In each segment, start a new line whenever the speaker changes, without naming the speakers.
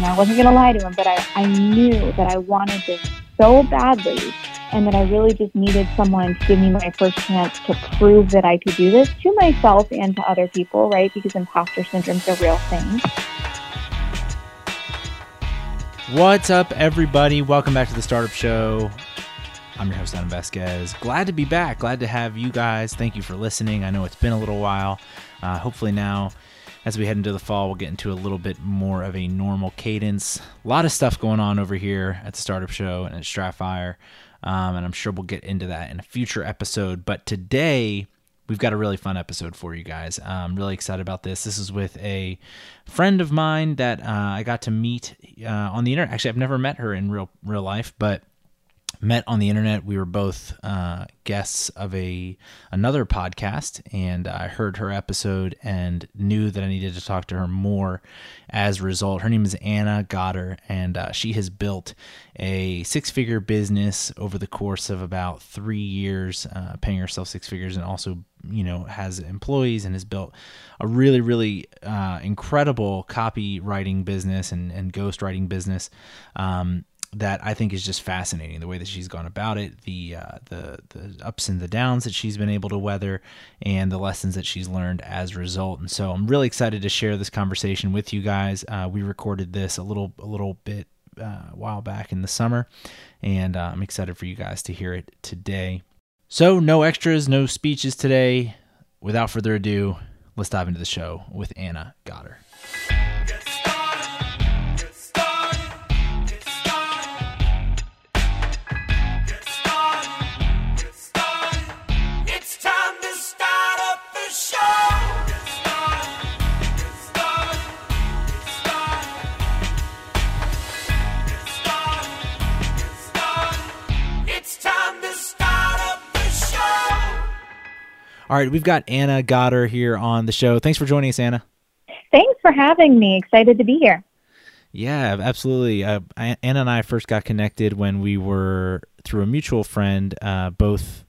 And I wasn't going to lie to him, but I, I knew that I wanted this so badly and that I really just needed someone to give me my first chance to prove that I could do this to myself and to other people, right? Because imposter syndrome is a real thing.
What's up, everybody? Welcome back to the Startup Show. I'm your host, Adam Vasquez. Glad to be back. Glad to have you guys. Thank you for listening. I know it's been a little while. Uh, hopefully, now as we head into the fall, we'll get into a little bit more of a normal cadence. A lot of stuff going on over here at the Startup Show and at Stratfire, um, and I'm sure we'll get into that in a future episode. But today, we've got a really fun episode for you guys. I'm really excited about this. This is with a friend of mine that uh, I got to meet uh, on the internet. Actually, I've never met her in real real life, but met on the internet. We were both uh, guests of a another podcast, and I heard her episode and knew that I needed to talk to her more. As a result, her name is Ana Gotter, and uh, she has built a six-figure business over the course of about three years, uh, paying herself six figures, and also you know has employees and has built a really really uh, incredible copywriting business and and ghostwriting business. Um, that I think is just fascinating. The way that she's gone about it, the uh, the the ups and the downs that she's been able to weather, and the lessons that she's learned as a result. And so I'm really excited to share this conversation with you guys. Uh, we recorded this a little a little bit uh, a while back in the summer, and uh, I'm excited for you guys to hear it today. So no extras, no speeches today. Without further ado, let's dive into the show with Ana Gotter. All right, we've got Ana Gotter here on the show. Thanks for joining us, Ana.
Thanks for having me. Excited to be here.
Yeah, absolutely. Uh, Ana and I first got connected when we were through a mutual friend, uh, both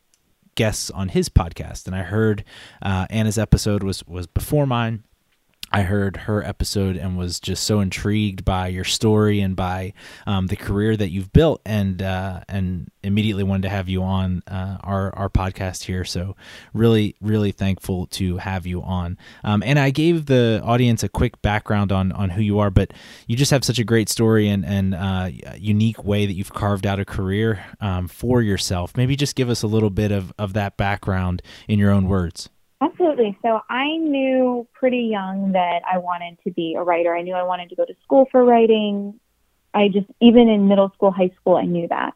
guests on his podcast, and I heard uh, Ana's episode was was before mine. I heard her episode and was just so intrigued by your story and by um, the career that you've built, and uh, and immediately wanted to have you on uh, our our podcast here. So really, really thankful to have you on. Um, and I gave the audience a quick background on on who you are, but you just have such a great story and and uh, unique way that you've carved out a career um, for yourself. Maybe just give us a little bit of of that background in your own words.
Absolutely. So I knew pretty young that I wanted to be a writer. I knew I wanted to go to school for writing. I just, even in middle school, high school, I knew that.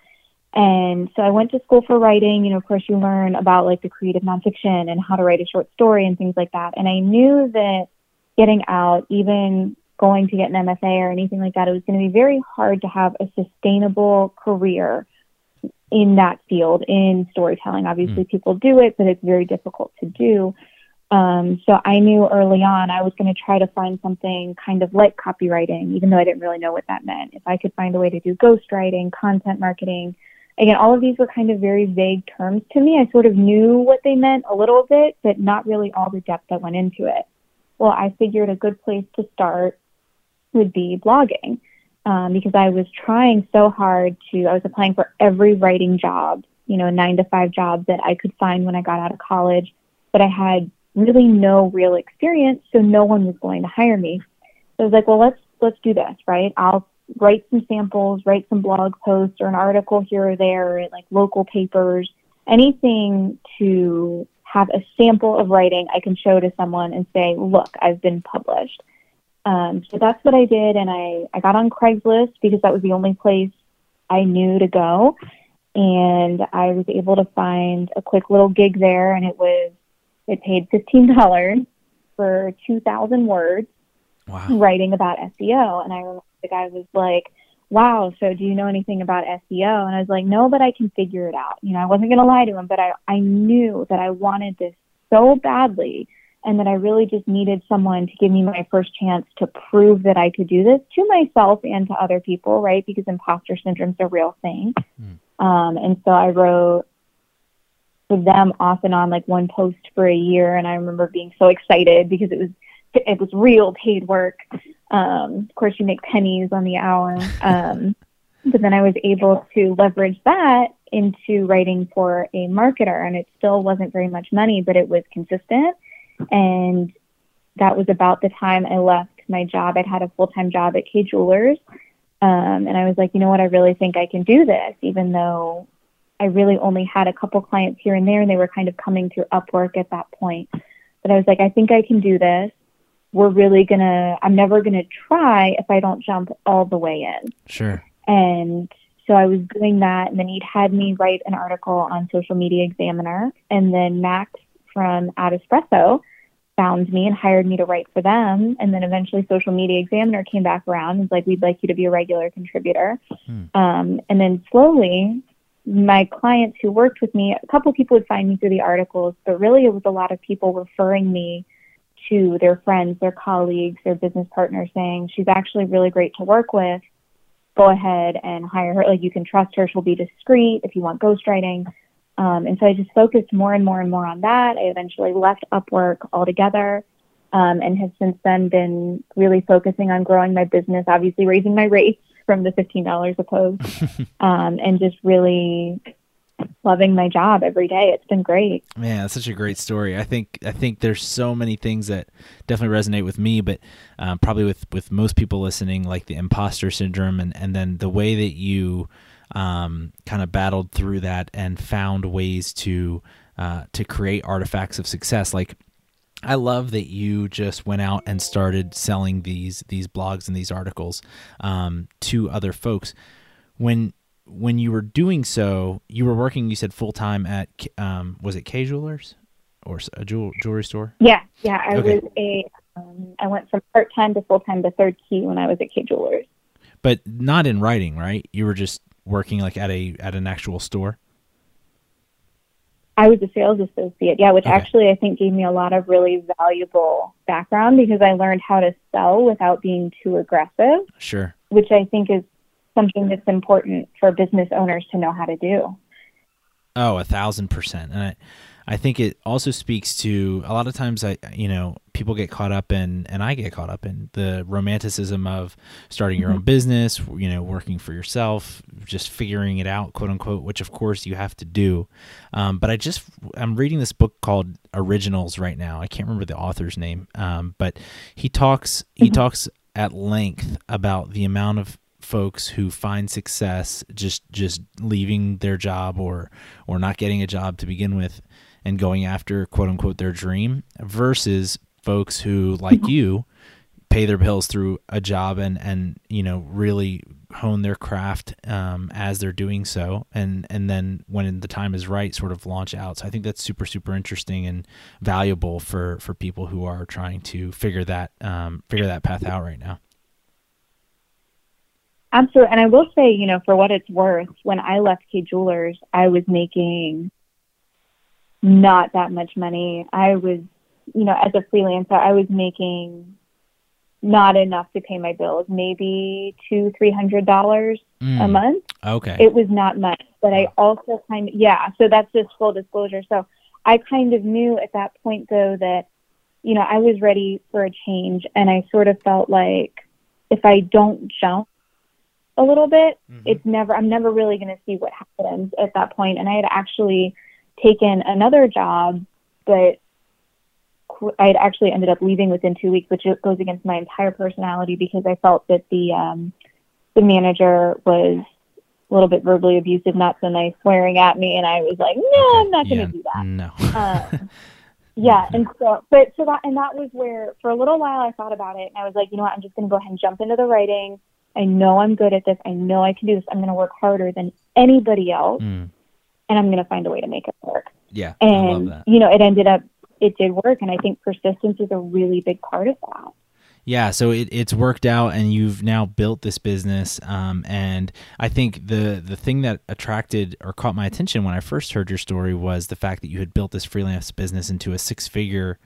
And so I went to school for writing. You know, of course, you learn about like the creative nonfiction and how to write a short story and things like that. And I knew that getting out, even going to get an MFA or anything like that, it was going to be very hard to have a sustainable career in that field in storytelling. Obviously, mm. people do it, but it's very difficult to do. Um, so I knew early on I was going to try to find something kind of like copywriting, even though I didn't really know what that meant. If I could find a way to do ghostwriting, content marketing, again, all of these were kind of very vague terms to me. I sort of knew what they meant a little bit, but not really all the depth that went into it. Well, I figured a good place to start would be blogging um, because I was trying so hard to, I was applying for every writing job, you know, nine to five job that I could find when I got out of college, but I had really no real experience, so no one was going to hire me. So I was like, well, let's let's do this, right? I'll write some samples, write some blog posts or an article here or there at like local papers, anything to have a sample of writing I can show to someone and say, look, I've been published. Um, so that's what I did, and I, I got on Craigslist because that was the only place I knew to go. And I was able to find a quick little gig there, and it was it paid fifteen dollars for two thousand words wow. writing about SEO. And I remember the guy was like, "Wow, so do you know anything about SEO?" And I was like, "No, but I can figure it out." You know, I wasn't going to lie to him, but I I knew that I wanted this so badly and that I really just needed someone to give me my first chance to prove that I could do this to myself and to other people, right? Because imposter syndrome is a real thing. Mm. Um, and so I wrote for them off and on like one post for a year, and I remember being so excited because it was it was real paid work. Um, of course, you make pennies on the hour. Um, but then I was able to leverage that into writing for a marketer, and it still wasn't very much money, but it was consistent. And that was about the time I left my job. I'd had a full time job at Kay Jewelers. Um, and I was like, you know what, I really think I can do this, even though I really only had a couple clients here and there, and they were kind of coming through Upwork at that point. But I was like, I think I can do this. We're really gonna, I'm never gonna try if I don't jump all the way in.
Sure.
And so I was doing that, and then he'd had me write an article on Social Media Examiner, and then Max from AdEspresso found me and hired me to write for them. And then eventually Social Media Examiner came back around and was like, we'd like you to be a regular contributor. Hmm. Um, and then slowly my clients who worked with me, a couple people would find me through the articles, but really it was a lot of people referring me to their friends, their colleagues, their business partners saying, she's actually really great to work with. Go ahead and hire her. Like you can trust her. She'll be discreet if you want ghostwriting. Um, and so I just focused more and more and more on that. I eventually left Upwork altogether um, and have since then been really focusing on growing my business, obviously raising my rates from the $15 a post um, and just really loving my job every day. It's been great.
Man, that's such a great story. I think I think there's so many things that definitely resonate with me, but um, probably with with most people listening, like the imposter syndrome, and and then the way that you um, kind of battled through that and found ways to uh, to create artifacts of success. Like I love that you just went out and started selling these these blogs and these articles um, to other folks. When when you were doing so, you were working. You said full time at um, was it Kay Jewelers or a jewel, jewelry store?
Yeah, yeah. I okay. was a um, I went from part time to full time to third key when I was at Kay Jewelers.
But not in writing, right? You were just working like at a at an actual store?
I was a sales associate, yeah, which okay. actually I think gave me a lot of really valuable background because I learned how to sell without being too aggressive.
Sure.
Which I think is something that's important for business owners to know how to do.
Oh, a thousand percent. And I I think it also speaks to a lot of times I you know people get caught up in and I get caught up in the romanticism of starting your mm-hmm. own business, you know, working for yourself, just figuring it out, quote unquote, which of course you have to do. Um, but I just I'm reading this book called Originals right now. I can't remember the author's name, um, but he talks he mm-hmm. talks at length about the amount of folks who find success just just leaving their job or or not getting a job to begin with and going after quote unquote their dream versus folks who like mm-hmm. you pay their bills through a job and and you know really hone their craft um, as they're doing so and and then when the time is right sort of launch out so i think that's super super interesting and valuable for for people who are trying to figure that um, figure that path out right now
absolutely and i will say you know for what it's worth when i left Kay Jewelers i was making not that much money. I was, you know, as a freelancer, I was making not enough to pay my bills, maybe two, three hundred dollars mm. a month.
Okay.
It was not much, but I also kind of, yeah, so that's just full disclosure. So I kind of knew at that point though that, you know, I was ready for a change and I sort of felt like if I don't jump a little bit, mm-hmm. it's never, I'm never really going to see what happens at that point. And I had actually taken another job, but I had actually ended up leaving within two weeks, which goes against my entire personality because I felt that the um, the manager was a little bit verbally abusive, not so nice, swearing at me, and I was like, no. I'm not going to
yeah,
do that.
No.
um, yeah, and so, but so that, and that was where, for a little while, I thought about it, and I was like, you know what, I'm just going to go ahead and jump into the writing. I know I'm good at this. I know I can do this. I'm going to work harder than anybody else. Mm and I'm going to find a way to make it work.
Yeah.
And, you know, it ended up, it did work. And I think persistence is a really big part of that.
Yeah, so it, it's worked out, and you've now built this business. Um, and I think the the thing that attracted or caught my attention when I first heard your story was the fact that you had built this freelance business into a six figure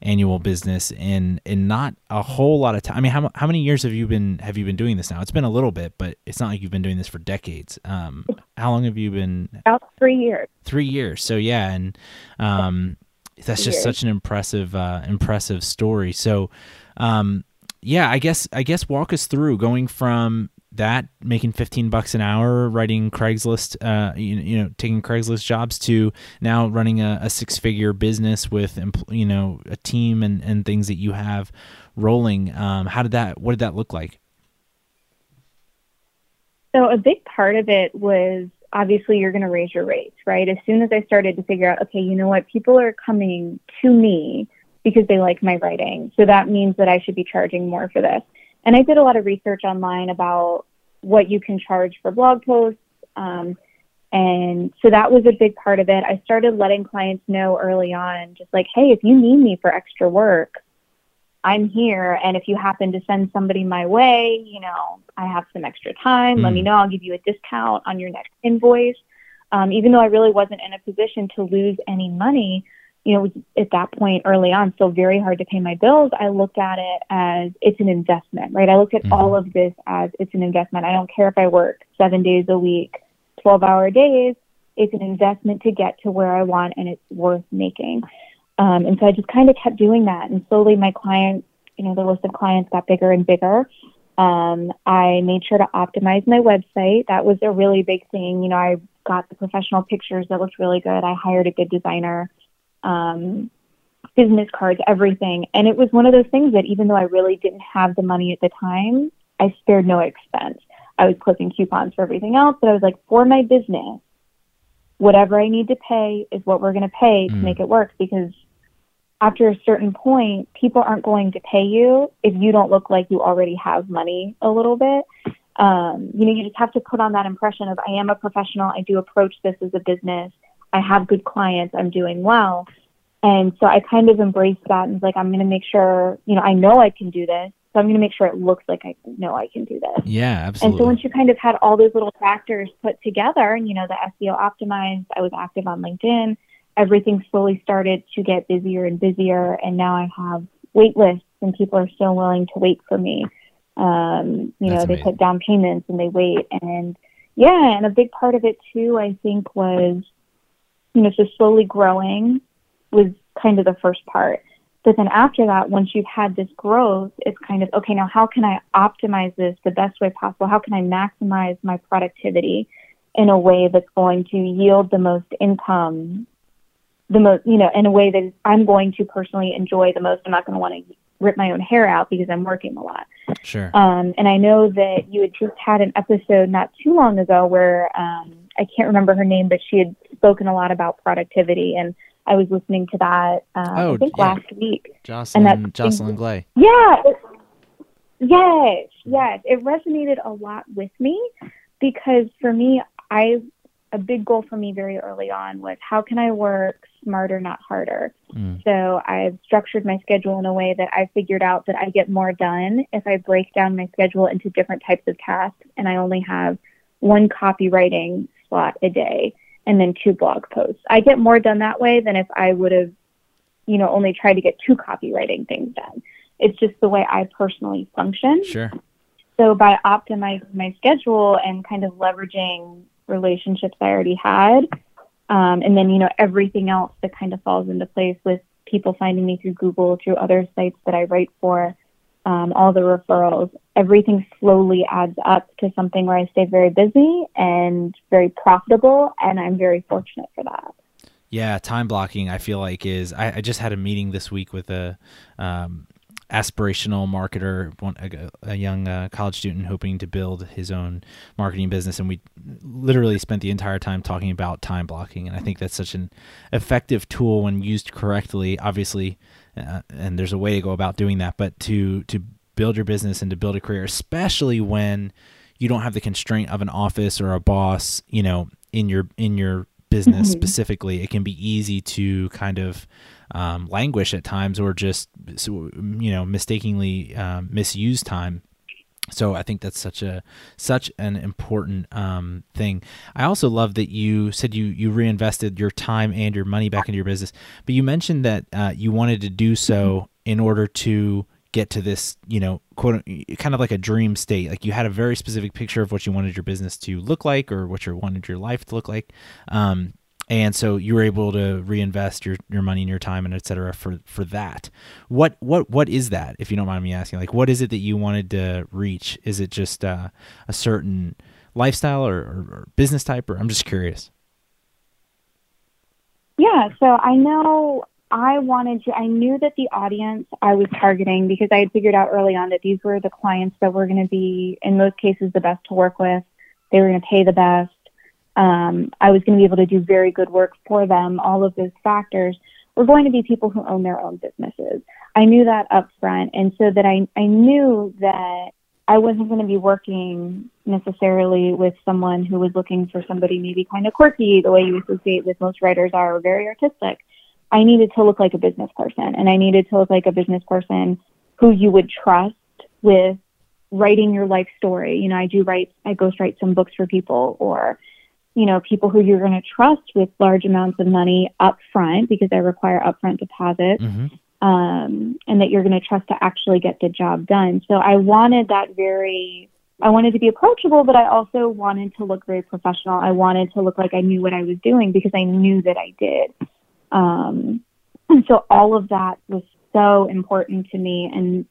annual business in in not a whole lot of time. I mean, how how many years have you been have you been doing this now? It's been a little bit, but it's not like you've been doing this for decades. Um, how long have you been?
About three years.
Three years. So yeah, and um, that's just such an impressive uh, impressive story. So, um, yeah, I guess I guess walk us through going from that making 15 bucks an hour writing craigslist uh, you, you know taking craigslist jobs to now running a, a six figure business with you know a team and, and things that you have rolling. Um, how did that what did that look like?
So a big part of it was obviously you're going to raise your rates right as soon as i started to figure out okay you know what people are coming to me because they like my writing so that means that i should be charging more for this and I did a lot of research online about what you can charge for blog posts. Um, and so that was a big part of it. I started letting clients know early on, just like, hey, if you need me for extra work, I'm here. And if you happen to send somebody my way, you know, I have some extra time. Mm. Let me hmm. know. I'll give you a discount on your next invoice. Um, even though I really wasn't in a position to lose any money, you know, at that point early on, still very hard to pay my bills. I looked at it as it's an investment, right? I looked at mm-hmm. all of this as it's an investment. I don't care if I work seven days a week, 12 hour days. It's an investment to get to where I want and it's worth making. Um, and so I just kind of kept doing that. And slowly my clients, you know, the list of clients got bigger and bigger. Um, I made sure to optimize my website. That was a really big thing. You know, I got the professional pictures that looked really good. I hired a good designer um, business cards, everything. And it was one of those things that even though I really didn't have the money at the time, I spared no expense. I was clipping coupons for everything else, but I was like, for my business, whatever I need to pay is what we're going to pay to mm. make it work because after a certain point, people aren't going to pay you if you don't look like you already have money a little bit. Um, you know, you just have to put on that impression of I am a professional. I do approach this as a business. I have good clients, I'm doing well. And so I kind of embraced that and was like, I'm going to make sure, you know, I know I can do this. So I'm going to make sure it looks like I know I can do this.
Yeah, absolutely.
And so once you kind of had all those little factors put together and, you know, the SEO optimized, I was active on LinkedIn, everything slowly started to get busier and busier. And now I have wait lists and people are still willing to wait for me. Um, you That's know, amazing. they put down payments and they wait. And yeah, and a big part of it too, I think, was you know, so slowly growing was kind of the first part. But then after that, once you've had this growth, it's kind of, okay, now how can I optimize this the best way possible? How can I maximize my productivity in a way that's going to yield the most income, the most, you know, in a way that I'm going to personally enjoy the most? I'm not going to want to rip my own hair out because I'm working a lot.
Sure.
Um, and I know that you had just had an episode not too long ago where um, I can't remember her name, but she had spoken a lot about productivity, and I was listening to that. Uh, oh, I think yeah. last week.
Jocelyn, and that Jocelyn Glei.
Yeah. It, yes, yes, it resonated a lot with me because for me, I a big goal for me very early on was how can I work smarter, not harder. Mm. So I've structured my schedule in a way that I figured out that I get more done if I break down my schedule into different types of tasks and I only have one copywriting slot a day and then two blog posts. I get more done that way than if I would have, you know, only tried to get two copywriting things done. It's just the way I personally function.
Sure.
So by optimizing my schedule and kind of leveraging relationships I already had, um, and then you know everything else that kind of falls into place with people finding me through Google, through other sites that I write for, um, all the referrals, everything slowly adds up to something where I stay very busy and very profitable, and I'm very fortunate for that.
Yeah, time blocking. I feel like is. I, I just had a meeting this week with a um, aspirational marketer, one, a, a young uh, college student hoping to build his own marketing business, and we literally spent the entire time talking about time blocking. And I think that's such an effective tool when used correctly. Obviously, uh, and there's a way to go about doing that, but to to build your business and to build a career, especially when you don't have the constraint of an office or a boss, you know, in your in your business mm-hmm. specifically, it can be easy to kind of um, languish at times or just you know mistakenly um, misuse time so I think that's such a such an important um, thing. I also love that you said you you reinvested your time and your money back into your business, but you mentioned that uh, you wanted to do so in order to get to this, you know, quote kind of like a dream state. Like you had a very specific picture of what you wanted your business to look like or what you wanted your life to look like. Um, and so you were able to reinvest your, your money and your time and et cetera for for that. What what what is that if you don't mind me asking? Like what is it that you wanted to reach? Is it just uh, a certain lifestyle or, or, or business type or i'm just curious.
Yeah so i know i wanted to i knew that the audience i was targeting because i had figured out early on that these were the clients that were going to be in most cases the best to work with. They were going to pay the best um, I was going to be able to do very good work for them. All of those factors were going to be people who own their own businesses. I knew that up front. And so that I, I knew that I wasn't going to be working necessarily with someone who was looking for somebody maybe kind of quirky, the way you associate with most writers are, or very artistic. I needed to look like a business person and I needed to look like a business person who you would trust with writing your life story. You know, I do write, I ghostwrite some books for people or you know, people who you're going to trust with large amounts of money up front because they require upfront deposits. Mm-hmm. Um, and that you're going to trust to actually get the job done. So I wanted that very, I wanted to be approachable, but I also wanted to look very professional. I wanted to look like I knew what I was doing because I knew that I did. Um, and so all of that was so important to me. And,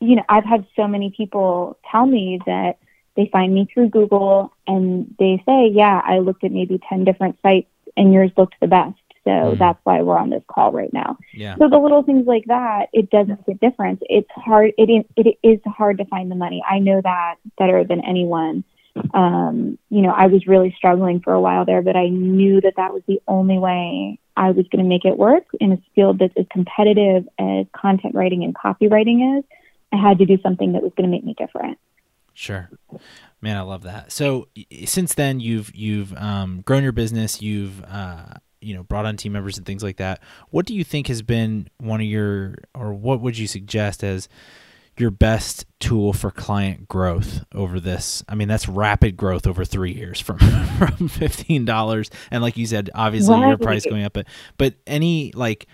you know, I've had so many people tell me that they find me through Google and they say, yeah, I looked at maybe 10 different sites and yours looked the best. So mm. that's why we're on this call right now.
Yeah.
So the little things like that, it does make a difference. It's hard. It is, it is hard to find the money. I know that better than anyone. Um, you know, I was really struggling for a while there, but I knew that that was the only way I was going to make it work in a field that's as competitive as content writing and copywriting is. I had to do something that was going to make me different.
Sure. Man, I love that. So since then you've you've um, grown your business, you've uh, you know brought on team members and things like that. What do you think has been one of your or what would you suggest as your best tool for client growth over this? I mean, that's rapid growth over three years from from fifteen dollars, and like you said, obviously right. your price going up. But but any like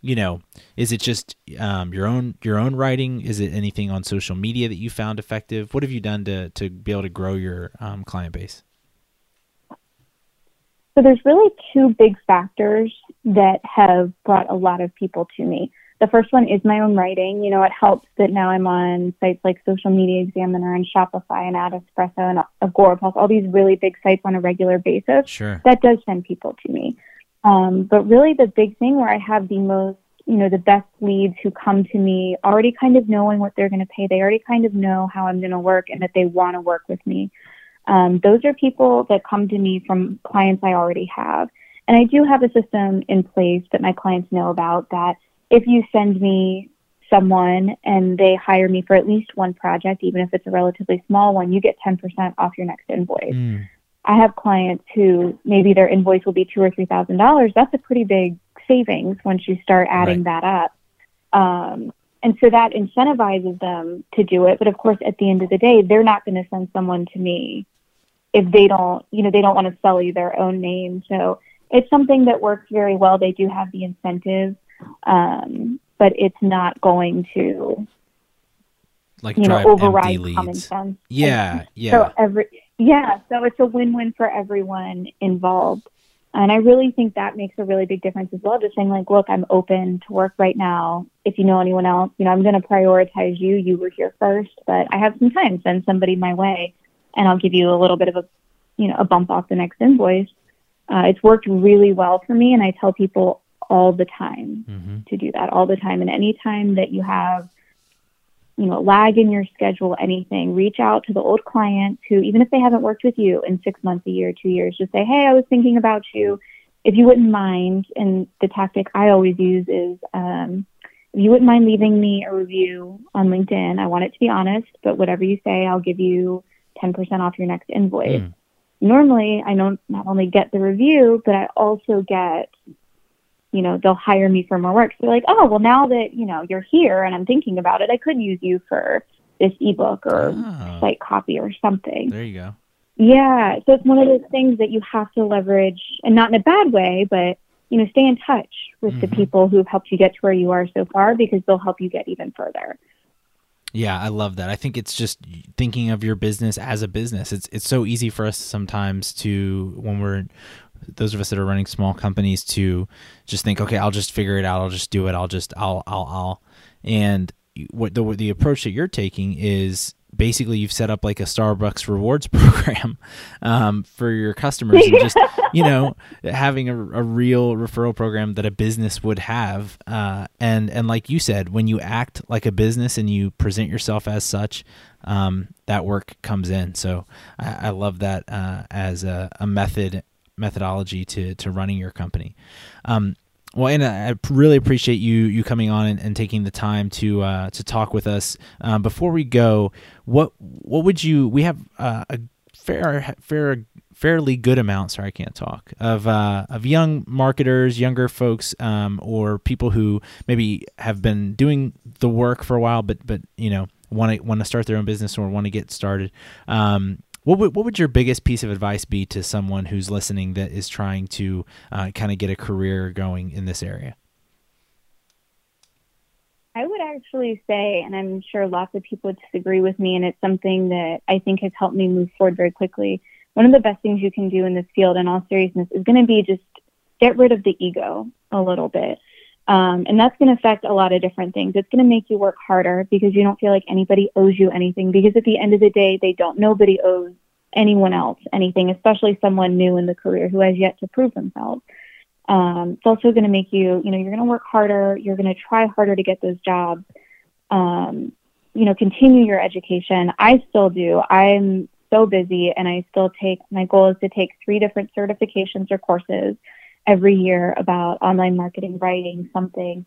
you know is it just um, your own your own writing? Is it anything on social media that you found effective? What have you done to to be able to grow your um, client base?
So there's really two big factors that have brought a lot of people to me. The first one is my own writing. You know it helps that now i'm on sites like social media examiner and shopify and AdEspresso and Agora agorapulse all these really big sites on a regular basis.
Sure.
That does send people to me um, but really, the big thing where I have the most, you know, the best leads who come to me already kind of knowing what they're going to pay. They already kind of know how I'm going to work and that they want to work with me. Um, those are people that come to me from clients I already have. And I do have a system in place that my clients know about that if you send me someone and they hire me for at least one project, even if it's a relatively small one, you get 10% off your next invoice. Mm. I have clients who maybe their invoice will be two or three thousand dollars. That's a pretty big savings once you start adding right. that up. Um, and so that incentivizes them to do it. But of course, at the end of the day, they're not going to send someone to me if they don't, you know, they don't want to sell you their own name. So it's something that works very well. They do have the incentive, um, but it's not going to
like you know override common sense. Yeah, yeah.
So every yeah, so it's a win-win for everyone involved. And I really think that makes a really big difference as well. Just saying like, look, I'm open to work right now. If you know anyone else, you know, I'm going to prioritize you. You were here first, but I have some time. Send somebody my way, and I'll give you a little bit of a, you know, a bump off the next invoice. Uh, it's worked really well for me, and I tell people all the time mm-hmm. to do that all the time. And any time that you have you know, lag in your schedule, anything, reach out to the old clients who, even if they haven't worked with you in six months, a year, two years, just say, Hey, I was thinking about you. If you wouldn't mind, and the tactic I always use is, um, if you wouldn't mind leaving me a review on LinkedIn, I want it to be honest, but whatever you say, I'll give you 10% off your next invoice. Mm. Normally, I don't not only get the review, but I also get you know, they'll hire me for more work. So they're like, oh, well, now that, you know, you're here and I'm thinking about it, I could use you for this ebook or oh. site copy or something.
There you go.
Yeah. So it's one of those things that you have to leverage and not in a bad way, but, you know, stay in touch with mm-hmm. the people who've helped you get to where you are so far because they'll help you get even further.
Yeah, I love that. I think it's just thinking of your business as a business. It's it's so easy for us sometimes to when we're those of us that are running small companies to just think, okay, I'll just figure it out. I'll just do it. I'll just, I'll, I'll, I'll. And what the, the approach that you're taking is basically you've set up like a Starbucks rewards program um, for your customers and just you know having a, a, real referral program that a business would have uh, and and like you said when you act like a business and you present yourself as such um, that work comes in so I, I love that uh, as a, a, method methodology to to running your company um, well, Ana, I really appreciate you you coming on and, and taking the time to uh, to talk with us. Um, before we go, what what would you? We have uh, a fair fair fairly good amount. Sorry, I can't talk of uh, of young marketers, younger folks, um, or people who maybe have been doing the work for a while, but but you know want to want to start their own business or want to get started. Um, what would, what would your biggest piece of advice be to someone who's listening that is trying to uh, kind of get a career going in this area?
I would actually say, and I'm sure lots of people would disagree with me, and it's something that I think has helped me move forward very quickly. One of the best things you can do in this field, in all seriousness, is going to be just get rid of the ego a little bit. Um, and that's going to affect a lot of different things. It's going to make you work harder because you don't feel like anybody owes you anything. Because at the end of the day, they don't. Nobody owes anyone else anything, especially someone new in the career who has yet to prove themselves. Um, it's also going to make you, you know, you're going to work harder. You're going to try harder to get those jobs. Um, you know, continue your education. I still do. I'm so busy, and I still take. My goal is to take three different certifications or courses every year about online marketing, writing something.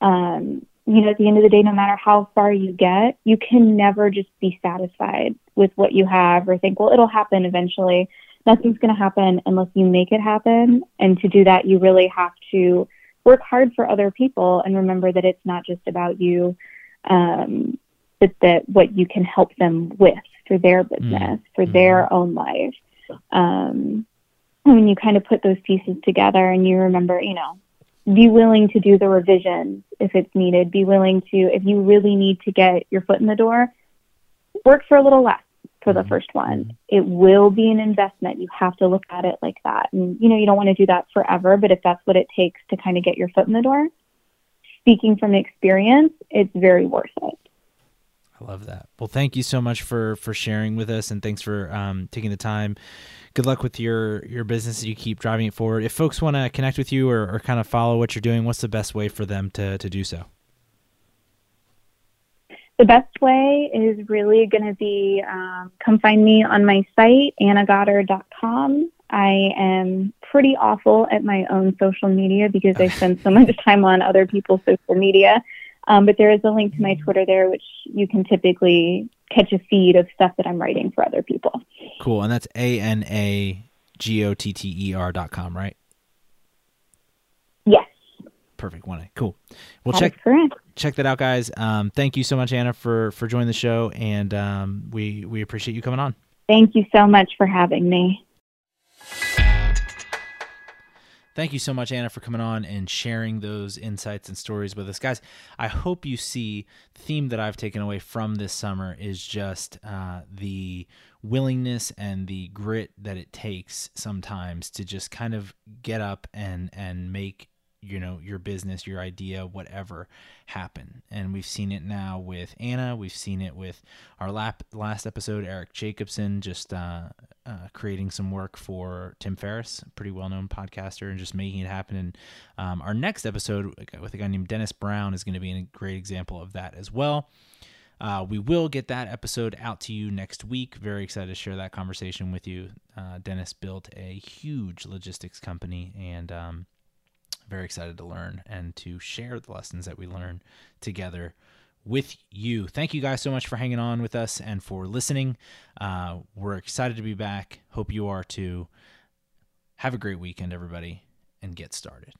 Um, you know, at the end of the day, no matter how far you get, you can never just be satisfied with what you have or think, well, it'll happen eventually. Nothing's going to happen unless you make it happen. And to do that, you really have to work hard for other people and remember that it's not just about you, um, but that what you can help them with for their business, mm-hmm. for their own life. Um, when you kind of put those pieces together and you remember, you know, be willing to do the revisions if it's needed. Be willing to, if you really need to get your foot in the door, work for a little less for the mm-hmm. first one. It will be an investment. You have to look at it like that. And, you know, you don't want to do that forever, but if that's what it takes to kind of get your foot in the door, speaking from experience, it's very worth it.
Love that. Well, thank you so much for for sharing with us, and thanks for um, taking the time good luck with your your business as you keep driving it forward. If folks want to connect with you or, or kind of follow what you're doing, what's the best way for them to to do so?
The best way is really going to be um, come find me on my site, anagotter.com. I am pretty awful at my own social media because I spend so much time on other people's social media. Um, but there is a link to my Twitter there, which you can typically catch a feed of stuff that I'm writing for other people.
Cool. And that's A N A G O T T E R dot com, right?
Yes.
Perfect. One A. Cool. Well, that check check that out, guys. Um, thank you so much, Ana, for for joining the show, and um, we we appreciate you coming on.
Thank you so much for having me.
Thank you so much, Ana, for coming on and sharing those insights and stories with us. Guys, I hope you see the theme that I've taken away from this summer is just uh, the willingness and the grit that it takes sometimes to just kind of get up and, and make you know your business your idea whatever happen and we've seen it now with ana we've seen it with our lap, last episode eric jacobson just uh, uh, creating some work for tim ferriss pretty well-known podcaster and just making it happen and um, our next episode with a guy named dennis brown is going to be a great example of that as well uh, we will get that episode out to you next week. Very excited to share that conversation with you. Uh, Dennis built a huge logistics company, and um, very excited to learn and to share the lessons that we learn together with you. Thank you guys so much for hanging on with us and for listening. Uh, we're excited to be back. Hope you are too. Have a great weekend, everybody, and get started.